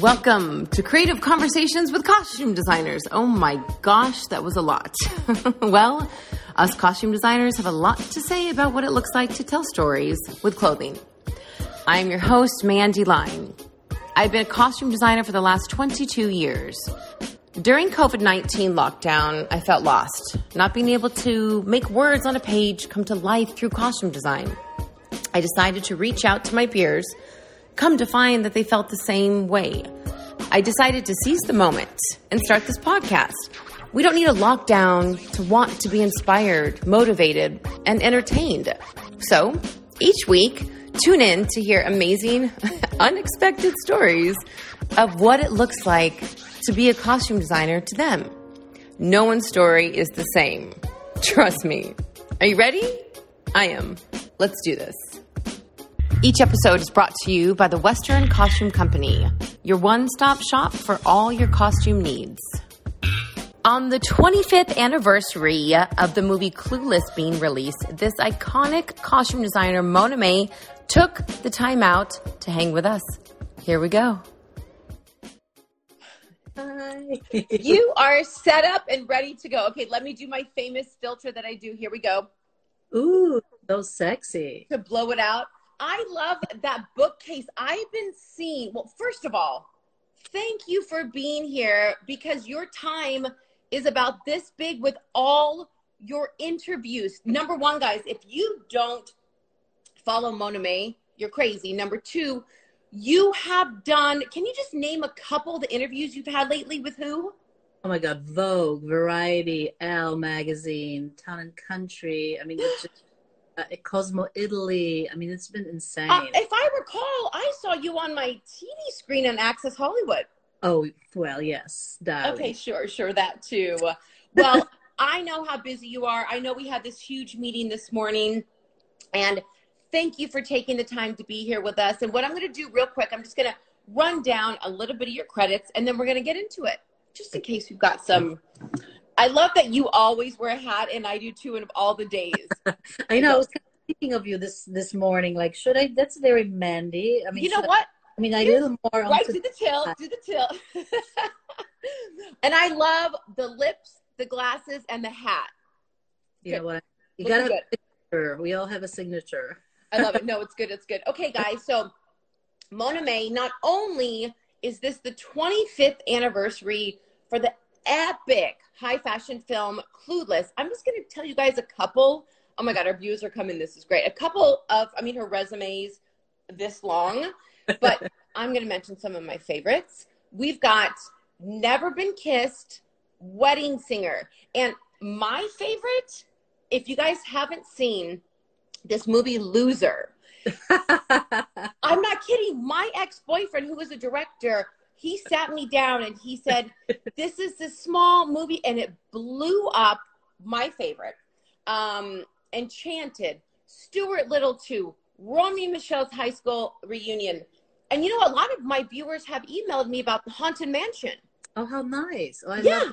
Welcome to Creative Conversations with Costume Designers. Oh my gosh, that was a lot. well, us costume designers have a lot to say about what it looks like to tell stories with clothing. I'm your host, Mandy Line. I've been a costume designer for the last 22 years. During COVID 19 lockdown, I felt lost, not being able to make words on a page come to life through costume design. I decided to reach out to my peers, come to find that they felt the same way. I decided to seize the moment and start this podcast. We don't need a lockdown to want to be inspired, motivated, and entertained. So, each week, tune in to hear amazing, unexpected stories of what it looks like to be a costume designer to them. No one's story is the same. Trust me. Are you ready? I am. Let's do this. Each episode is brought to you by the Western Costume Company, your one stop shop for all your costume needs. On the 25th anniversary of the movie Clueless being released, this iconic costume designer, Mona May, took the time out to hang with us. Here we go. Hi. you are set up and ready to go. Okay, let me do my famous filter that I do. Here we go. Ooh, so sexy. To blow it out. I love that bookcase. I've been seeing, well, first of all, thank you for being here because your time is about this big with all your interviews. Number one, guys, if you don't follow Mona May, you're crazy. Number two, you have done, can you just name a couple of the interviews you've had lately with who? Oh my God, Vogue, Variety, Elle Magazine, Town and Country. I mean, just uh, Cosmo Italy. I mean, it's been insane. Uh, if I recall, I saw you on my TV screen on Access Hollywood. Oh, well, yes. Darling. Okay, sure, sure, that too. Well, I know how busy you are. I know we had this huge meeting this morning, and thank you for taking the time to be here with us. And what I'm going to do real quick, I'm just going to run down a little bit of your credits, and then we're going to get into it, just in case we've got some I love that you always wear a hat, and I do too, in all the days. I know. I was thinking of you this this morning. Like, should I? That's very Mandy. I mean, you know what? I, I mean, I do more. Right, do the tilt, do the tilt. and I love the lips, the glasses, and the hat. You know what? You got a signature. We all have a signature. I love it. No, it's good. It's good. Okay, guys. So, Mona May. Not only is this the 25th anniversary for the epic high fashion film Clueless. I'm just going to tell you guys a couple. Oh my God, our views are coming. This is great. A couple of, I mean, her resumes this long, but I'm going to mention some of my favorites. We've got Never Been Kissed, Wedding Singer. And my favorite, if you guys haven't seen this movie, Loser. I'm not kidding. My ex boyfriend, who was a director, he sat me down and he said, This is this small movie, and it blew up my favorite. Um, Enchanted, Stuart Little 2, Romy Michele's high school reunion. And you know, a lot of my viewers have emailed me about the Haunted Mansion. Oh, how nice. Oh, I yeah.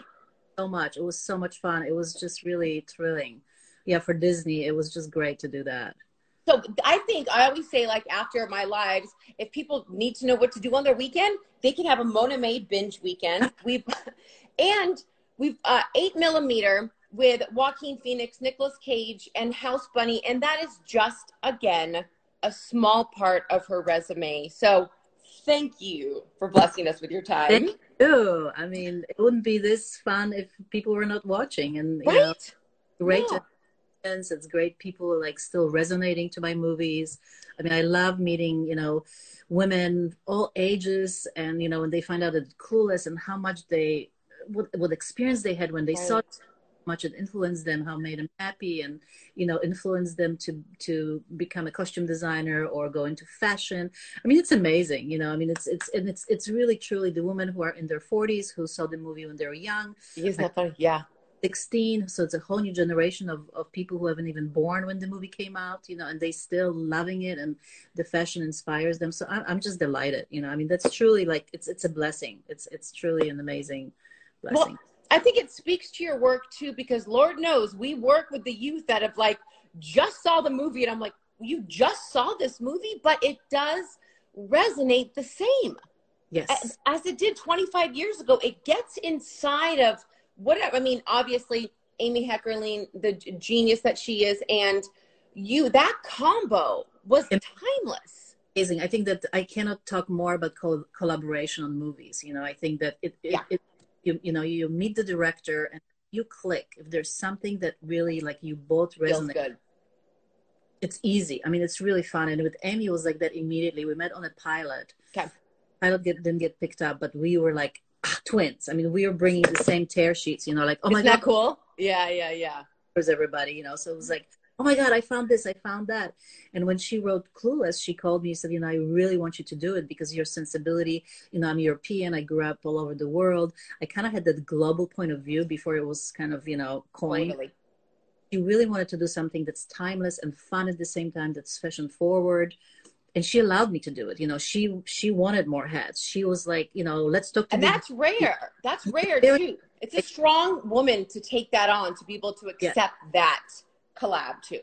so much. It was so much fun. It was just really thrilling. Yeah, for Disney, it was just great to do that. So I think I always say, like after my lives, if people need to know what to do on their weekend, they can have a Mona May binge weekend. We've and we've uh, eight millimeter with Joaquin Phoenix, Nicolas Cage, and House Bunny, and that is just again a small part of her resume. So thank you for blessing us with your time. Thank you. I mean, it wouldn't be this fun if people were not watching, and right? Know, great. Yeah it's great people like still resonating to my movies. I mean, I love meeting, you know, women all ages and, you know, when they find out the coolest and how much they, what, what experience they had when they right. saw it, how much it influenced them, how made them happy and, you know, influenced them to, to become a costume designer or go into fashion. I mean, it's amazing, you know, I mean, it's, it's, and it's, it's really truly the women who are in their forties who saw the movie when they were young. That funny? Yeah 16 so it's a whole new generation of, of people who haven't even born when the movie came out you know and they still loving it and the fashion inspires them so I'm, I'm just delighted you know i mean that's truly like it's it's a blessing it's it's truly an amazing blessing well, i think it speaks to your work too because lord knows we work with the youth that have like just saw the movie and i'm like you just saw this movie but it does resonate the same Yes. as, as it did 25 years ago. It gets inside of whatever. I mean, obviously, Amy Heckerling, the genius that she is, and you, that combo was timeless. amazing. I think that I cannot talk more about co- collaboration on movies. You know, I think that it, it, Yeah. it you, you know, you meet the director and you click. If there's something that really like you both Feels resonate, good. it's easy. I mean, it's really fun. And with Amy, it was like that immediately. We met on a pilot. Okay. Pilot get, didn't get picked up, but we were like twins. I mean, we were bringing the same tear sheets. You know, like oh my Isn't that god, cool? Yeah, yeah, yeah. was everybody, you know. So it was like, oh my God, I found this, I found that. And when she wrote Clueless, she called me and said, you know, I really want you to do it because your sensibility, you know, I'm European, I grew up all over the world. I kind of had that global point of view before it was kind of, you know, coined. Totally. She really wanted to do something that's timeless and fun at the same time, that's fashion forward. And she allowed me to do it. You know, she she wanted more hats. She was like, you know, let's talk to And the- that's rare. That's rare too. It's a strong woman to take that on, to be able to Yeah. accept that collab too.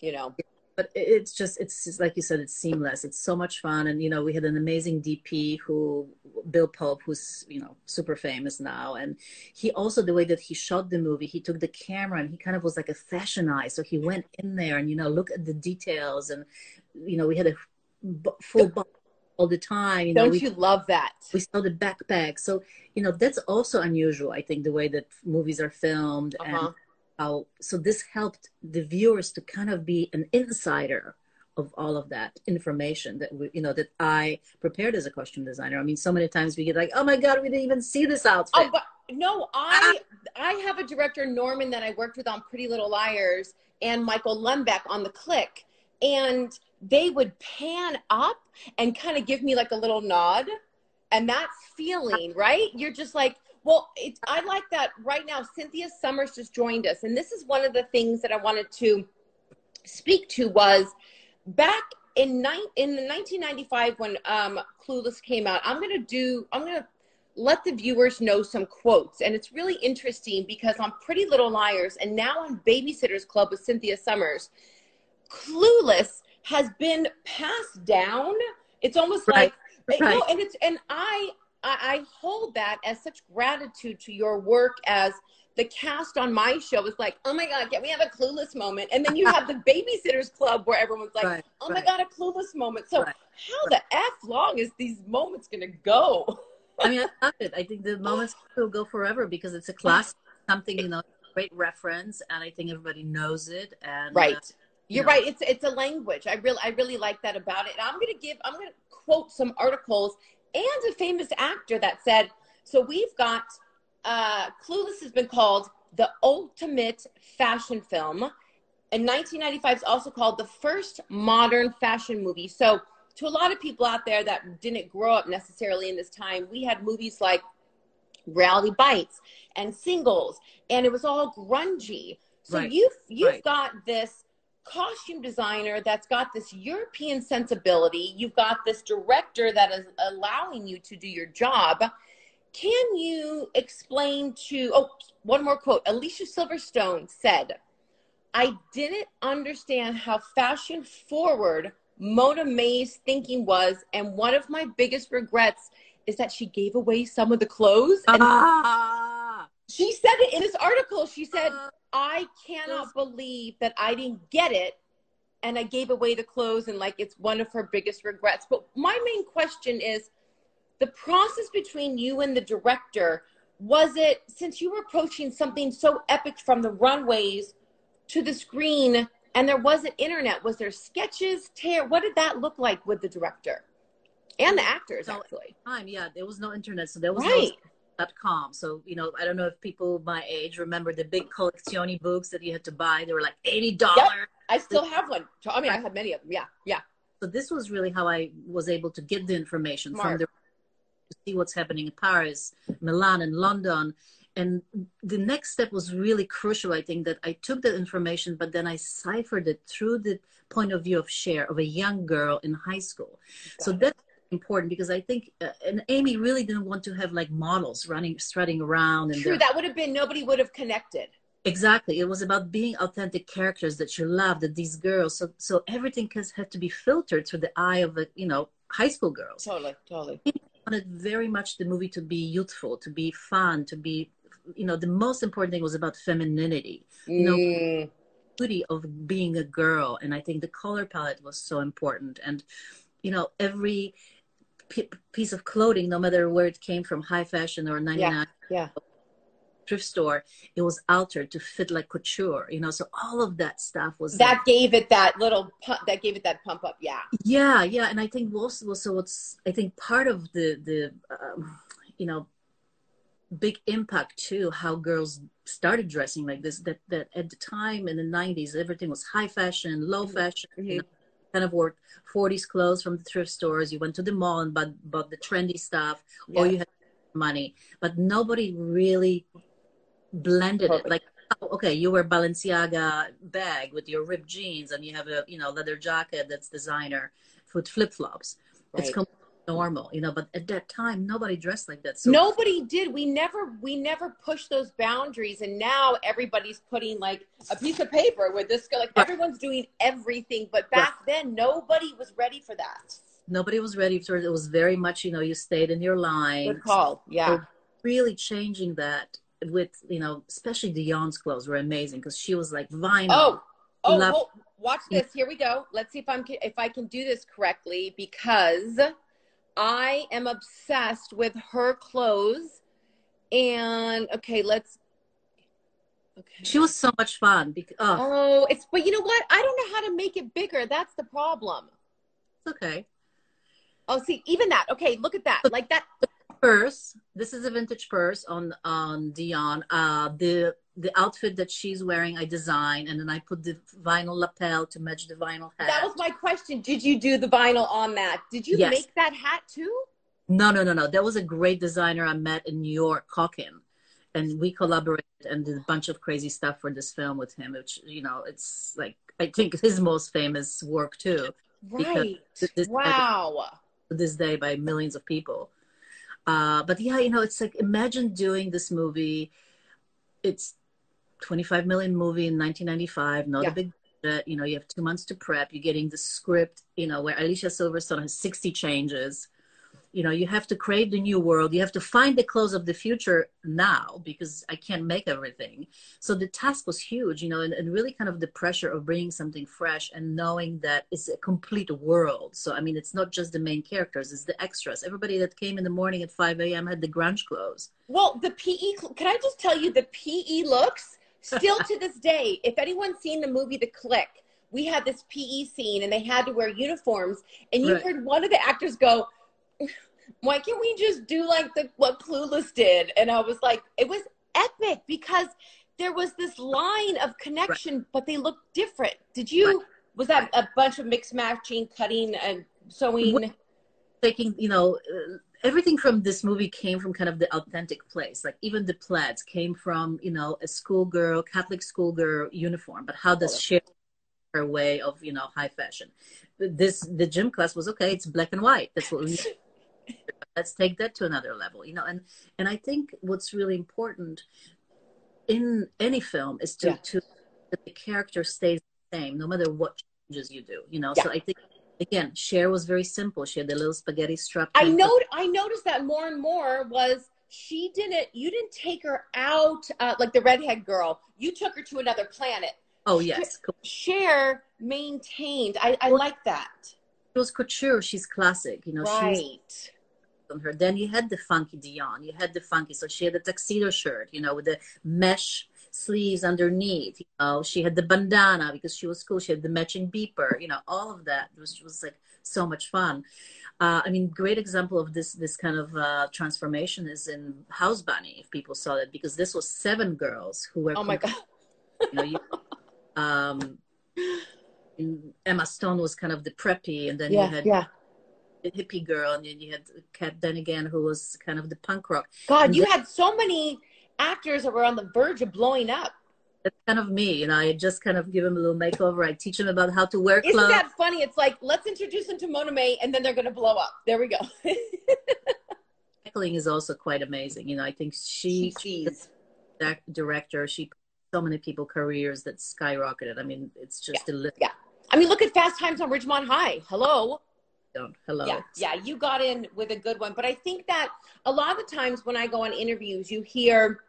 You know, but it's just it's just, like you said it's seamless it's so much fun and you know we had an amazing dp who bill pope who's you know super famous now and he also the way that he shot the movie he took the camera and he kind of was like a fashion eye so he went in there and you know look at the details and you know we had a full box all the time you don't we, you love that? we saw the backpack. So you know that's also unusual i think the way that movies are filmed and Uh-huh. how so this helped the viewers to kind of be an insider of all of that information that we you know that i prepared as a costume designer. I mean so many times we get like oh my god we didn't even see this outfit. Oh, but no, I I have a director Norman that I worked with on Pretty Little Liars and Michael Lembeck on The Clique, and they would pan up and kind of give me like a little nod, and that feeling, right? You're just like, well, it, I like that right now. Cynthia Summers just joined us, and this is one of the things that I wanted to speak to was back in in 1995 when um, Clueless came out. I'm gonna do. I'm gonna let the viewers know some quotes. And it's really interesting because on Pretty Little Liars and now on Babysitters Club with Cynthia Summers, Clueless has been passed down. It's almost Right, like, right. no, and it's, and I, I, I hold that as such gratitude to your work as the cast on my show is like, oh my God, can we have a clueless moment? And then you have the babysitters club where everyone's like, Right, oh my right. God, a clueless moment. So Right. how the F long is these moments going to go? i mean i love it i think the moments will go forever because it's a class something you know great reference and i think everybody knows it and Right. uh, You're know. right. It's it's a language. I really I really like that about it. And I'm gonna give I'm gonna quote some articles and a famous actor that said, so we've got uh Clueless has been called the ultimate fashion film. and 1995 is also called the first modern fashion movie. So to a lot of people out there that didn't grow up necessarily in this time, we had movies like Reality Bites and Singles, and it was all grungy. So Right. you've you've Right. got this costume designer that's got this European sensibility. You've got this director that is allowing you to do your job. Can you explain to oh one more quote? Alicia Silverstone said, I didn't understand how fashion forward Mona May's thinking was, and one of my biggest regrets is that she gave away some of the clothes. And ah, she said it in this article. She said, uh, I cannot believe that I didn't get it and I gave away the clothes and like it's one of her biggest regrets. But my main question is the process between you and the director was it since you were approaching something so epic from the runways to the screen and there wasn't internet was there sketches tear what did that look like with the director and the actors actually time yeah there was no internet so there was right no com. So, you know, I don't know if people my age remember the big Collezioni books that you had to buy. They were like $80. i still have one i mean i have many of them yeah yeah So this was really how I was able to get the information from the to see what's happening in Paris, Milan, and London. And the next step was really crucial. I think that I took that information, but then I ciphered it through the point of view of share of a young girl in high school. so Got it. that's important because I think, uh, and Amy really didn't want to have like models running, strutting around. And true that would have been nobody would have connected Exactly. It was about being authentic characters that you love, that these girls. So, so everything has had to be filtered through the eye of a, you know, high school girls. totally totally wanted very much the movie to be youthful, to be fun, to be, you know, the most important thing was about femininity. You know, Mm. beauty of being a girl and i think the color palette was so important and you know every p- piece of clothing no matter where it came from high fashion or 99 Yeah. thrift store it was altered to fit like couture you know so all of that stuff was That gave it that little pump, that gave it that pump up. Yeah. yeah yeah and i think also so what's i think part of the the um, you know big impact too how girls started dressing like this that that at the time in the 90s everything was high fashion low fashion Mhm. you know, kind of wore 40s clothes from the thrift stores you went to the mall and bought, bought the trendy stuff or you had money but nobody really blended Perfect. it like oh, okay you wear balenciaga bag with your ripped jeans and you have a you know leather jacket that's designer with flip-flops it's Right. completely normal you know but at that time nobody dressed like that so Nobody did. We never we never pushed those boundaries and now everybody's putting like a piece of paper with this like Right. everyone's doing everything but back then nobody was ready for that. nobody was ready for it it was very much you know you stayed in your line Good call. Yeah. really changing that with you know especially Dionne's clothes were amazing because she was like vinyl Oh, oh, Love- well, watch this. Here we go. Let's see if I'm if I can do this correctly because I am obsessed with her clothes. And okay, let's. Okay. she was so much fun because oh Oh, it's but you know what? I don't know how to make it bigger. That's the problem. it's okay Oh, see, even that. Okay, look at that. Like that. purse this is a vintage purse on on Dionne uh the the outfit that she's wearing I designed and then I put the vinyl lapel to match the vinyl hat That was my question. Did you do the vinyl on that? Did you Yes. make that hat too? No, no, no, no. That was a great designer I met in New York, Hawkin. And we collaborated and did a bunch of crazy stuff for this film with him, which, you know, it's like, I think his most famous work too, Right. this- Wow. to this day by millions of people. Uh, but yeah, you know, it's like, imagine doing this movie. It's 25 million movie in 1995, not Yeah. a big budget. You know, you have two months to prep. You're getting the script, you know, where Alicia Silverstone has 60 changes. You know, you have to create the new world. You have to find the clothes of the future now because I can't make everything. So the task was huge, you know, and, and really kind of the pressure of bringing something fresh and knowing that it's a complete world. So, I mean, it's not just the main characters, it's the extras. Everybody that came in the morning at 5 a.m. had the grunge clothes. Well, the PE, can I just tell you the PE looks still to this day? If anyone's seen the movie The Clique, we had this PE scene and they had to wear uniforms, and you Right. heard one of the actors go, "Why can't we just do like the what Clueless did?" And I was like, it was epic because there was this line of connection, but they looked different. Did you? Right. Was that a bunch of mix matching, cutting, and sewing? Taking you know everything from this movie came from kind of the authentic place. Like even the plaids came from you know a schoolgirl catholic schoolgirl uniform but how does she her way of you know high fashion? This the gym class was okay it's black and white. That's what we let's take that to another level you know and and i think what's really important in any film is to Yeah. to that the character stays the same no matter what changes you do you know? So i think again Cher was very simple she had the little spaghetti strap I know. I noticed that more and more was she didn't. You didn't take her out uh, like the redhead girl. You took her to another planet. oh yes cool. Cher maintained. I, I like that. it was couture she's classic you know she's Right. on her then you had the funky dionne you had the funky so she had the tuxedo shirt you know with the mesh sleeves underneath you know she had the bandana because she was cool she had the matching beeper you know all of that was was like so much fun uh, I mean, great example of this this kind of uh, transformation is in House Bunny. If people saw it, because this was seven girls who were Oh my god. you know, you, um, and Emma Stone was kind of the preppy, and then you had Yeah. the hippie girl, and then you had Kat Dennings, who was kind of the punk rock. God, you had so many actors that were on the verge of blowing up. That's kind of me, you know. I just kind of give them a little makeover. I teach them about how to wear Isn't clothes. that funny? It's like let's introduce them to Mona May, and then they're going to blow up. There we go. Heckerling is also quite amazing. You know, I think she, sees. that director, she so many people careers that skyrocketed. I mean, it's just a list. I mean, look at Fast Times on Ridgemont High. Hello. don't. Hello. Yeah, yeah, you got in with a good one. But I think that a lot of the times when I go on interviews, you hear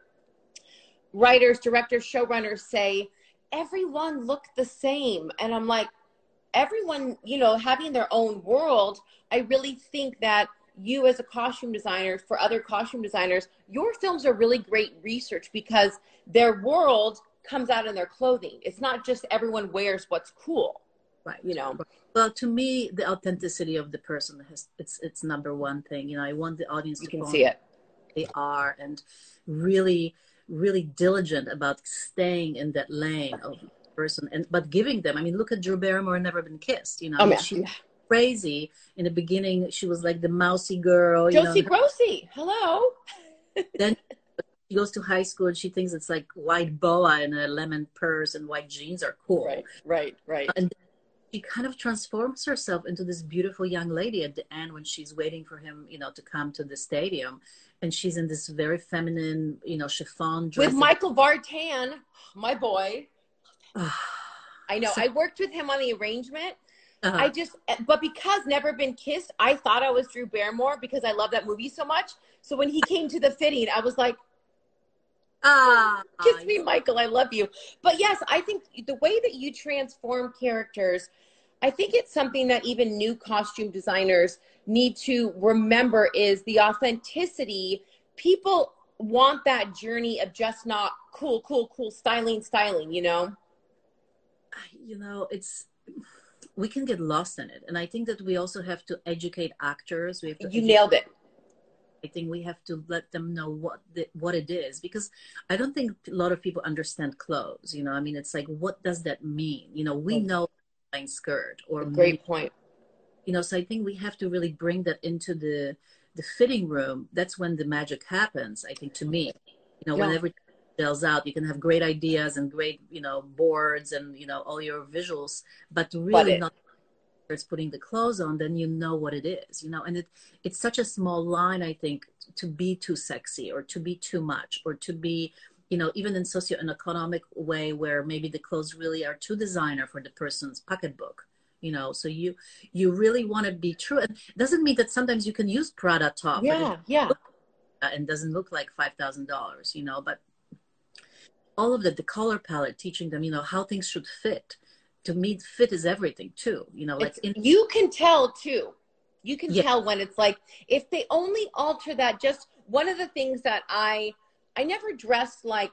writers, directors, showrunners say, everyone looked the same. And I'm like, everyone, you know, having their own world, I really think that you as a costume designer for other costume designers, your films are really great research because their world comes out in their clothing. It's not just everyone wears what's cool. Right. You know. Well, to me, the authenticity of the person has it's it's number one thing. You know, I want the audience You to can see it. they are and really really diligent about staying in that lane of person and but giving them i mean look at drew barrymore never been kissed you know Oh man. she crazy in the beginning she was like the mousy girl you Josie know Grossi. Hello. then she goes to high school and she thinks it's like white boa and a lemon purse and white jeans are cool Right, right, right. and she kind of transforms herself into this beautiful young lady at the end when she's waiting for him you know to come to the stadium and she's in this very feminine you know chiffon dress With Michael Vartan, my boy. I know. So- I worked with him on the arrangement. uh-huh. I just, but because Never Been Kissed, I thought I was Drew Barrymore because I love that movie so much. So when he came to the fitting, I was like, ah, kiss me, Michael, I love you. But yes, I think the way that you transform characters, I think it's something that even new costume designers need to remember is the authenticity. People want that journey of just not cool, cool, cool, styling, styling, you know? you know it's we can get lost in it and i think that we also have to educate actors we have to You educate- nailed it. I think we have to let them know what the, what it is because i don't think a lot of people understand clothes you know i mean it's like what does that mean you know we Right. know line skirt or Great point. you know so i think we have to really bring that into the the fitting room that's when the magic happens i think to me you know when Yeah. everything sells out you can have great ideas and great you know boards and you know all your visuals but really it- not it's putting the clothes on then you know what it is you know? And it it's such a small line i think to be too sexy or to be too much or to be you know even in socio an economic way where maybe the clothes really are too designer for the person's pocketbook you know? So you you really want to be true. And it doesn't mean that sometimes you can use prada top Yeah, yeah. and doesn't look like five thousand dollars you know? But all of the the color palette teaching them you know how things should fit to me fit is everything too you know like It's, in you can tell too. You can Yeah. tell when it's like if they only alter that. Just one of the things that I I never dressed like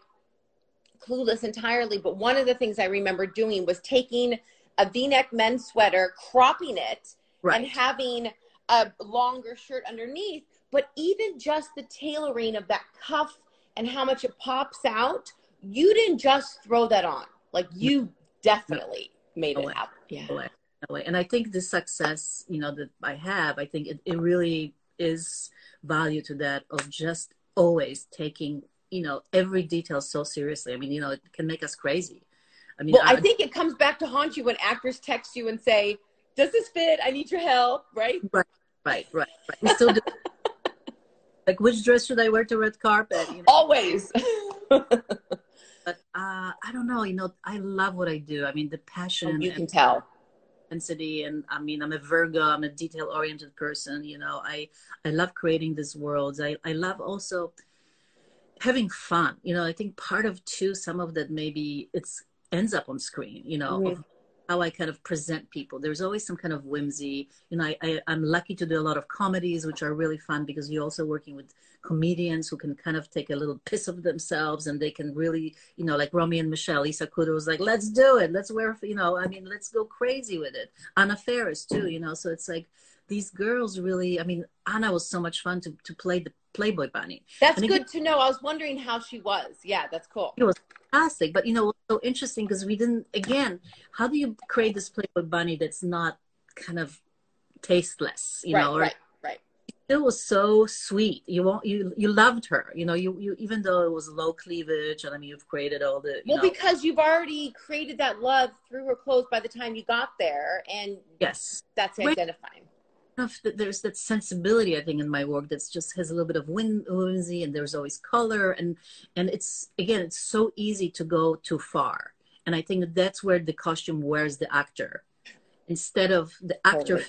clueless entirely, but one of the things I remember doing was taking a V-neck men's sweater, cropping it, right and having a longer shirt underneath. But even just the tailoring of that cuff and how much it pops out, you didn't just throw that on. Like you definitely made No it happen. Yeah. no way. And I think the success, you know, that I have, I think it, it really is value to that of just always taking, you know, every detail so seriously. I mean, you know, it can make us crazy. I mean, Well, I think it comes back to haunt you when actors text you and say, "Does this fit? I need your help." Right? right, right, right. We still do. like, which dress should I wear to red carpet? You know, Always. but uh, I don't know. You know, I love what I do. I mean, the passion you and can tell. intensity and i mean i'm a virgo i'm a detail oriented person you know i i love creating these worlds i i love also having fun you know i think part of too some of that maybe it's ends up on screen you know Mhm. How i kind of present people there's always some kind of whimsy you know I, I i'm lucky to do a lot of comedies which are really fun because you're also working with comedians who can kind of take a little piss of themselves and they can really you know like romy and michelle lisa kudrow was like let's do it let's wear you know i mean let's go crazy with it anna faris too you know so it's like these girls really i mean anna was so much fun to, to play the playboy bunny That's good to know. I was wondering how she was. Yeah, that's cool. Fantastic. But you know, so interesting because we didn't. Again, how do you create this Playboy bunny that's not kind of tasteless? You right, know, or right, right. still was so sweet. You want you you loved her. You know, you you even though it was low cleavage, and I mean, you've created all the. You Well, know, because you've already created that love through her clothes by the time you got there, and yes, that's identifying. That there's that sensibility I think in my work that's just has a little bit of whim- whimsy and there's always color and and it's again it's so easy to go too far. And I think that that's where the costume wears the actor. Instead of the actor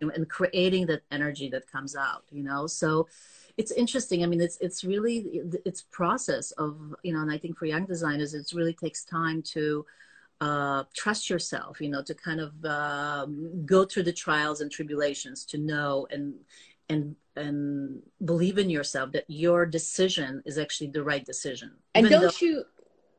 Totally. and creating that energy that comes out you know? So it's interesting. I mean it's it's really it's process of you know and i think for young designers it really takes time to uh, trust yourself you know to kind of um, go through the trials and tribulations to know and and and believe in yourself that your decision is actually the right decision. And don't though, you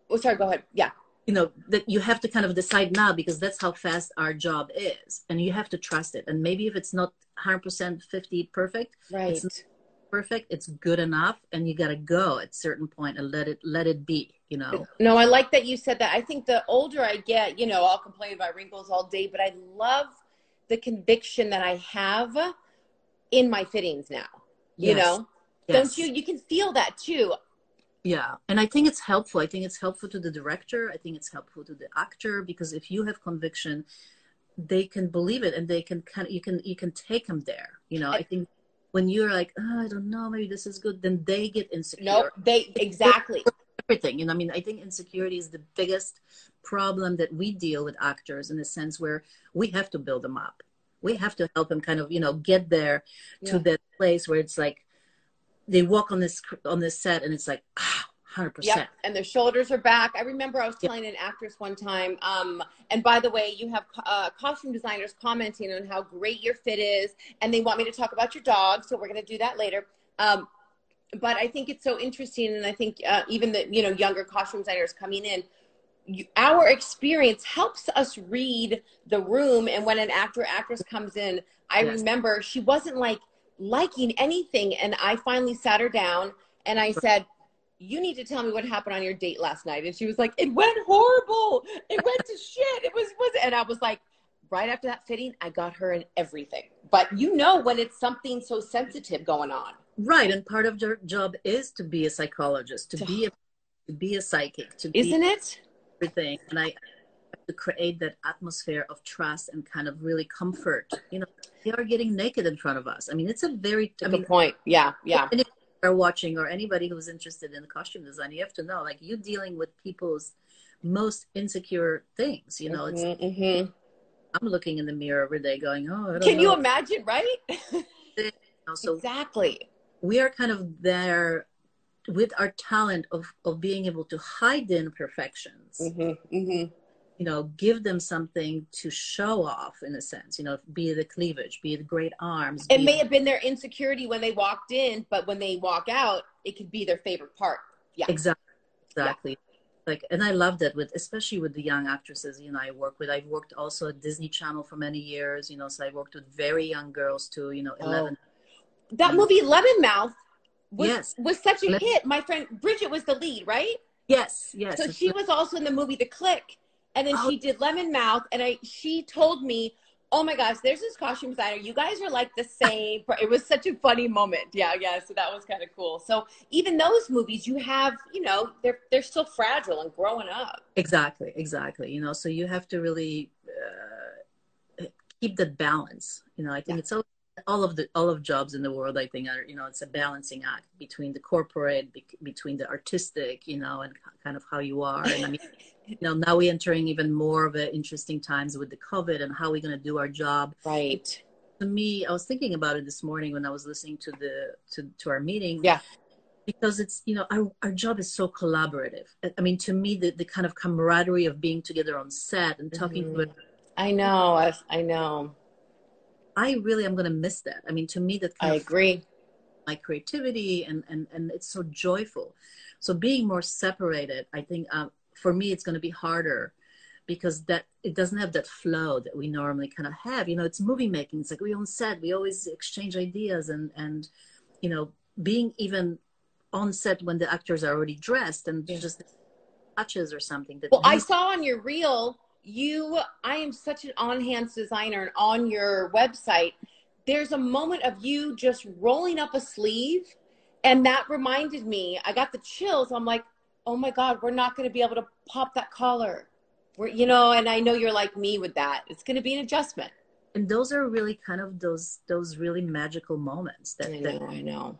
oh sorry go ahead. Yeah. You know that you have to kind of decide now because that's how fast our job is and you have to trust it. And maybe if it's not 100% 50 perfect right. it's perfect it's good enough and you got to go at certain point and let it let it be you know? No i like that you said that. I think the older i get you know i'll complain about wrinkles all day but i love the conviction that i have in my fittings now you yes. know? Yes. don't you? You can feel that too. Yeah and i think it's helpful. I think it's helpful to the director. I think it's helpful to the actor because if you have conviction they can believe it and they can kind of you can you can take them there you know? I think when you're like oh, i don't know maybe this is good then they get insecure. No they exactly everything you know i mean i think insecurity is the biggest problem that we deal with actors in the sense where we have to build them up we have to help them kind of you know get there yeah. to the place where it's like they walk on this on this set and it's like ah, 100%. Yep. And their shoulders are back. I remember I was telling yep. an actress one time, um, and by the way, you have uh, costume designers commenting on how great your fit is, and they want me to talk about your dog, so we're going to do that later. Um, but I think it's so interesting, and I think uh, even the you know younger costume designers coming in, you, our experience helps us read the room. And when an actor actress comes in, I yes. remember she wasn't like liking anything. And I finally sat her down and I said, you need to tell me what happened on your date last night. And she was like, it went horrible. It went to shit. It was, was, and I was like, right after that fitting, I got her in everything. But you know, when it's something so sensitive going on. Right. And part of your job is to be a psychologist, to be a, to be a psychic, to Isn't it? Everything. And I, to create that atmosphere of trust and kind of really comfort. You know, they are getting naked in front of us. I mean, it's a very I mean, point. Yeah, yeah. You're watching or anybody who's interested in costume design, you have to know, like, you're dealing with people's most insecure things. You know, it's. Mm-hmm, mm-hmm. I'm looking in the mirror every day, going, "Oh, can know. you imagine?" Right? you know, so exactly. We are kind of there with our talent of of being able to hide the imperfections. Mm-hmm, mm-hmm you know, give them something to show off in a sense, you know, be the cleavage, be the great arms. It may have been their insecurity when they walked in, but when they walk out, it could be their favorite part. Yeah. Exactly. Exactly. Yeah. Like, and I love that with, especially with the young actresses, you know, I work with, I've worked also at Disney Channel for many years, you know, so I worked with very young girls too, you know, 11. Oh. That movie, Lemonade Mouth, was, yes. was such a hit. My friend Bridgit was the lead, right? Yes, yes. So she was also in the movie The Clique and then oh. she did lemonade mouth and i she told me oh my gosh there's this costume designer you guys are like the same it was such a funny moment yeah yeah so that was kind of cool so even those movies you have you know they're they're still fragile and growing up exactly exactly you know so you have to really uh, keep the balance you know i think yeah. it's all all of the all of jobs in the world i think are you know it's a balancing act between the corporate be, between the artistic you know and kind of how you are. And i mean you know now we're entering even more of a interesting times with the covid and how we're going to do our job. Right. To me i was thinking about it this morning when i was listening to the to, to our meeting. Yeah. Because it's you know our, our job is so collaborative. I mean to me the, the kind of camaraderie of being together on set and talking mm-hmm. with i know. I know i really am going to miss that. I mean to me that i agree. my creativity and and and it's so joyful. So being more separated i think um, for me it's going to be harder because that it doesn't have that flow that we normally kind of have. You know it's movie making. It's like we on set. We always exchange ideas and and you know being even on set when the actors are already dressed and yeah. just touches or something that well i saw on your reel you i am such an on-hands designer and on your website there's a moment of you just rolling up a sleeve and that reminded me i got the chills i'm like oh my God, we're not going to be able to pop that collar. We're, you know, and I know you're like me with that. It's going to be an adjustment. And those are really kind of those those really magical moments that I know. That I know.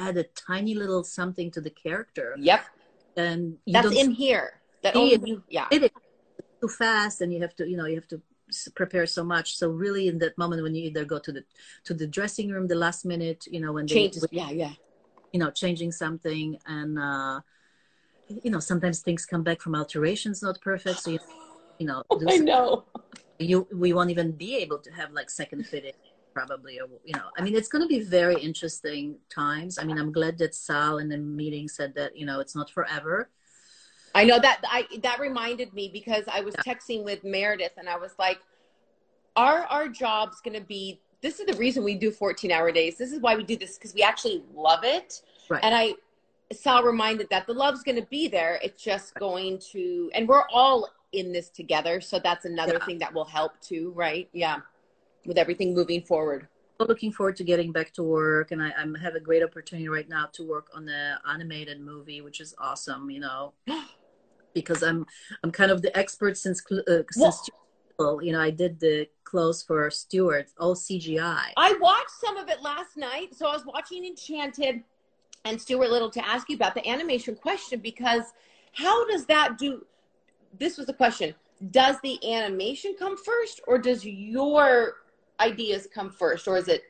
Add a tiny little something to the character. Yep. And that's in here. That only yeah. It is too fast, and you have to, you know, you have to prepare so much. So really, in that moment when you either go to the to the dressing room the last minute, you know, when they Changes. Yeah, yeah. you know changing something and uh you know sometimes things come back from alterations not perfect so you, you know do I know. you we won't even be able to have like second fitting probably or you know i mean it's going to be very interesting times i mean i'm glad that sal in the meeting said that you know it's not forever I know that I that reminded me because I was texting with Meredith and I was like, "Are our jobs going to be? This is the reason we do 14 hour days. This is why we do this because we actually love it." Right. And I, saw reminded that the love's going to be there. It's just going to, and we're all in this together, so that's another Yeah. thing that will help too, right? Yeah, with everything moving forward. looking forward to getting back to work and I, I'm have a great opportunity right now to work on the animated movie which is awesome you know because I'm I'm kind of the expert since uh, since well, you know I did the clothes for Stuart all CGI I watched some of it last night. So I was watching Enchanted and Stuart Little to ask you about the animation question because how does that do? This was the question. Does the animation come first or does your ideas come first or is it?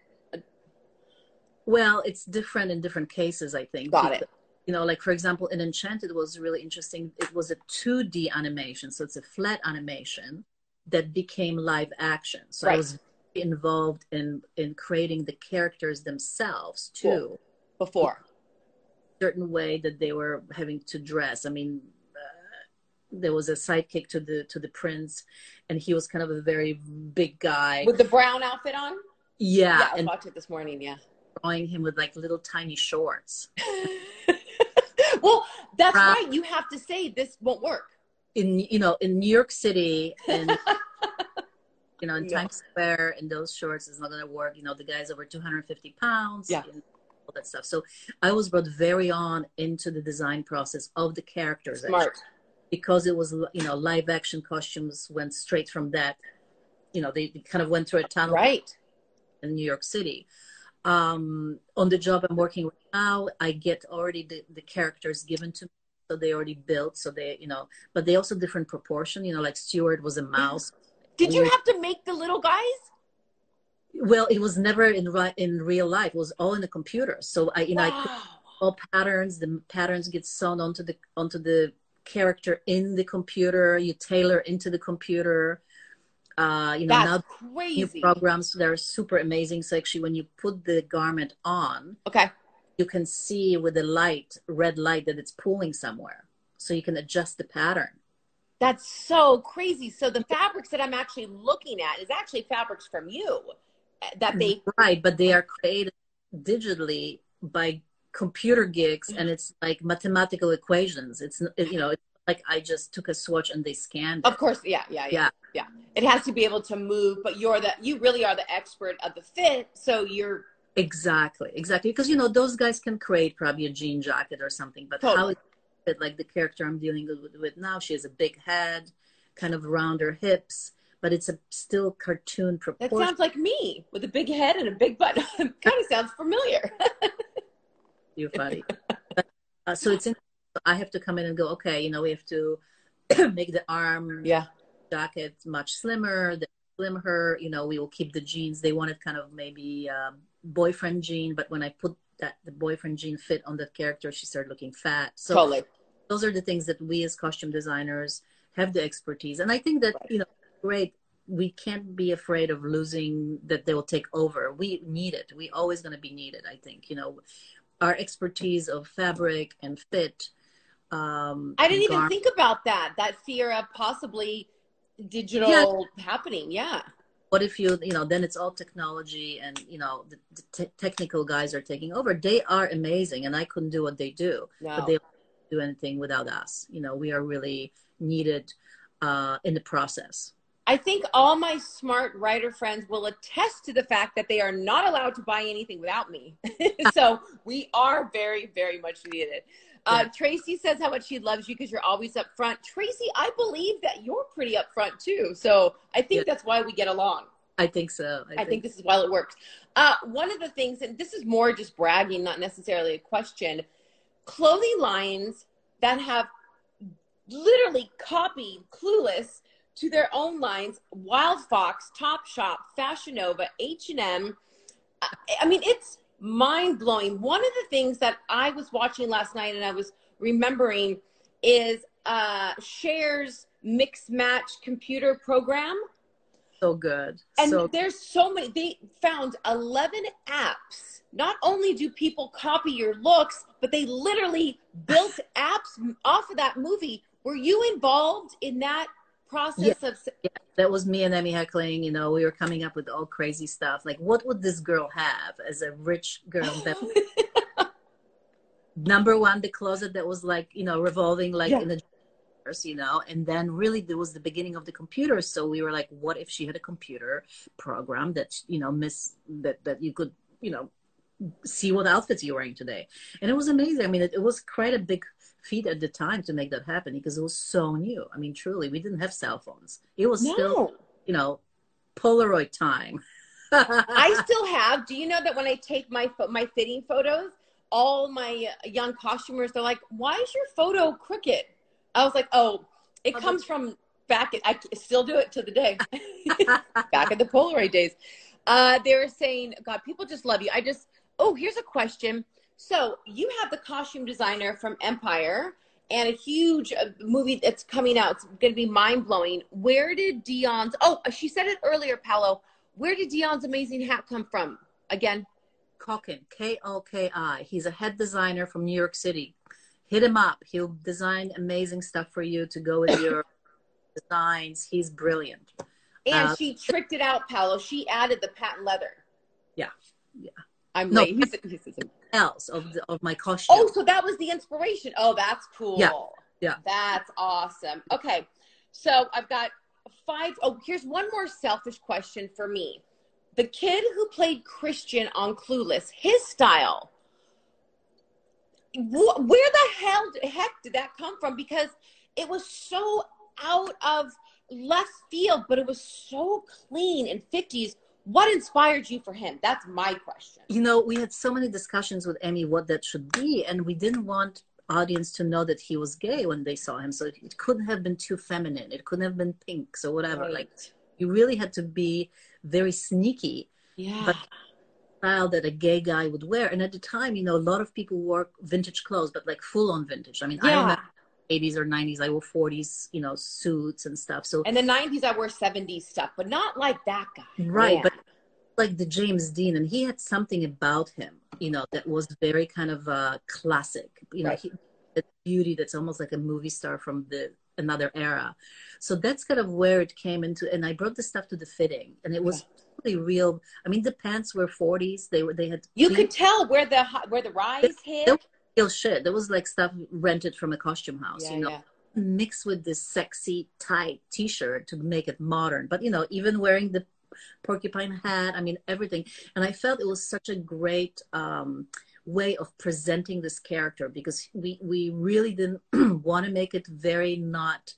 Well, it's different in different cases, I think. Got it. You know, like for example, in Enchanted was really interesting. It was a 2D animation, so it's a flat animation that became live action. So I was involved in in creating the characters themselves too. Before. Certain way that they were having to dress. I mean, uh, there was a sidekick to the to the prince, and he was kind of a very big guy. With the brown outfit on? yeah, Yeah, I watched it this morning. Yeah. drawing him with like little tiny shorts. well, that's Right. right. You have to say this won't work. in you know in New York City and you know in Yeah. Times Square in those shorts is not going to work. You know the guy's over 250 pounds. Yeah. and all that stuff. So I was brought very on into the design process of the characters Smart. actually, because it was you know live action costumes went straight from that. You know they, they kind of went through a tunnel Right. in New York City. Um, on the job I'm working with now, I get already the, the characters given to me, so they already built, so they, you know, but they also different proportion. You know, like Stuart was a mouse. Did you have to make the little guys? Well, it was never in in real life. It was all in the computer. So I, you know, I all patterns. The patterns get sewn onto the onto the character in the computer. You tailor into the computer. Uh, you know, now That's new programs that are super amazing. So actually, when you put the garment on, Okay. you can see with the light, red light, that it's pulling somewhere. So you can adjust the pattern. That's so crazy. So the fabrics that I'm actually looking at is actually fabrics from you uh, that they Right, but they are created digitally by computer gigs, and it's like mathematical equations. It's you know, it's like I just took a swatch and they scanned. of course yeah, yeah, yeah. Yeah. It has to be able to move, but you're the you really are the expert of the fit, so you're Exactly, exactly. Because you know those guys can create probably a jean jacket or something, but how Totally. it like the character I'm dealing with, with now, she has a big head, kind of rounder hips, but it's a still cartoon that sounds like me with a big head and a big butt. kind of sounds familiar. You're funny. but, uh, so it's in, I have to come in and go, okay, you know, we have to make the arm yeah. jacket much slimmer, then slim her, you know, we will keep the jeans. They wanted kind of maybe um, boyfriend jean, but when I put that the boyfriend jean fit on that character, she started looking fat. So totally. those are the things that we as costume designers have the expertise. And I think that, you know, great. We can't be afraid of losing that they will take over. We need it. We always going to be needed. I think, you know, our expertise of fabric and fit. Um, I didn't even think about that. That fear of possibly digital happening. Yeah. what if you you know then it's all technology and you know the, the te- technical guys are taking over they are amazing and i couldn't do what they do No. but they don't do anything without us you know we are really needed uh, in the process I think all my smart writer friends will attest to the fact that they are not allowed to buy anything without me. so we are very, very much needed. Uh, Tracy says how much she loves you because you're always up front. Tracy, I believe that you're pretty up front too. So I think Yeah. that's why we get along. i think so I think this is why it works. Uh, one of the things, and this is more just bragging, not necessarily a question, clothing lines that have literally copied Clueless to their own lines: Wild Fox, Top Shop, Fashion Nova, H&M. I mean, it's mind blowing. One of the things that I was watching last night and I was remembering is uh, Cher's mix match computer program. So good. And so there's so many. They found 11 apps. Not only do people copy your looks, but they literally built apps off of that movie. Were you involved in that process Yeah. of? yeah, that was me and Amy Heckerling. You know, we were coming up with all crazy stuff. Like, what would this girl have as a rich girl? That number one, the closet that was like, you know, revolving like Yeah. in the you know and then really there was the beginning of the computer so we were like what if she had a computer program that you know miss that that you could you know see what outfits you're wearing today and it was amazing i mean it, it was quite a big feat at the time to make that happen because it was so new i mean truly we didn't have cell phones it was still you know polaroid time I still have. Do you know that when I take my my fitting photos, all my young costumers they're like, "Why is your photo crooked?" I was like, "Oh, it Oh, comes from back. At, I still do it to the day, back in the Polaroid days." Uh, they were saying, "God, people just love you." I just, oh, here's a question. So you have the costume designer from Empire. And a huge uh, movie that's coming out. It's going to be mind blowing. Where did Dionne's? Oh, she said it earlier, Paolo. Where did Dionne's amazing hat come from? Again, Kokin, K O K I. He's a head designer from New York City. Hit him up. He'll design amazing stuff for you to go with your designs. He's brilliant. and Uh, she tricked it out, Paolo. She added the patent leather. Yeah. Yeah. I'm No, late. He's, he's, he's- Else of the, of my costume. oh, so that was the inspiration. Oh, that's cool. Yeah. Yeah. That's awesome. Okay. So I've got five. Oh, here's one more selfish question for me. The kid who played Christian on Clueless, his style. wh- Where the hell heck did that come from? Because it was so out of left field, but it was so clean and 50s. What inspired you for him? That's my question. you know, we had so many discussions with Amy what that should be, and we didn't want audience to know that he was gay when they saw him. So it, it couldn't have been too feminine. It couldn't have been pink. So whatever. Like you really had to be very sneaky yeah. but- style that a gay guy would wear. And at the time, you know, a lot of people wore vintage clothes, but like full on vintage. I mean, I Yeah. remember 80s or 90s, I wore 40s, you know, suits and stuff. So In the 90s, I wore 70s stuff, but not like that guy. right, Man. but like the James Dean, and he had something about him, you know, that was very kind of uh, classic. You know, Right. he, that beauty that's almost like a movie star from the another era. So that's kind of where it came into. And I brought the stuff to the fitting, and it was really real. I mean, the pants were 40s. They were they had you could tell where the where the rise hit. Nope. real shit. There was like stuff rented from a costume house, Yeah, you know, yeah. mixed with this sexy tight T-shirt to make it modern. But you know, even wearing the porcupine hat, I mean, everything. And I felt it was such a great um, way of presenting this character because we we really didn't want to make it very not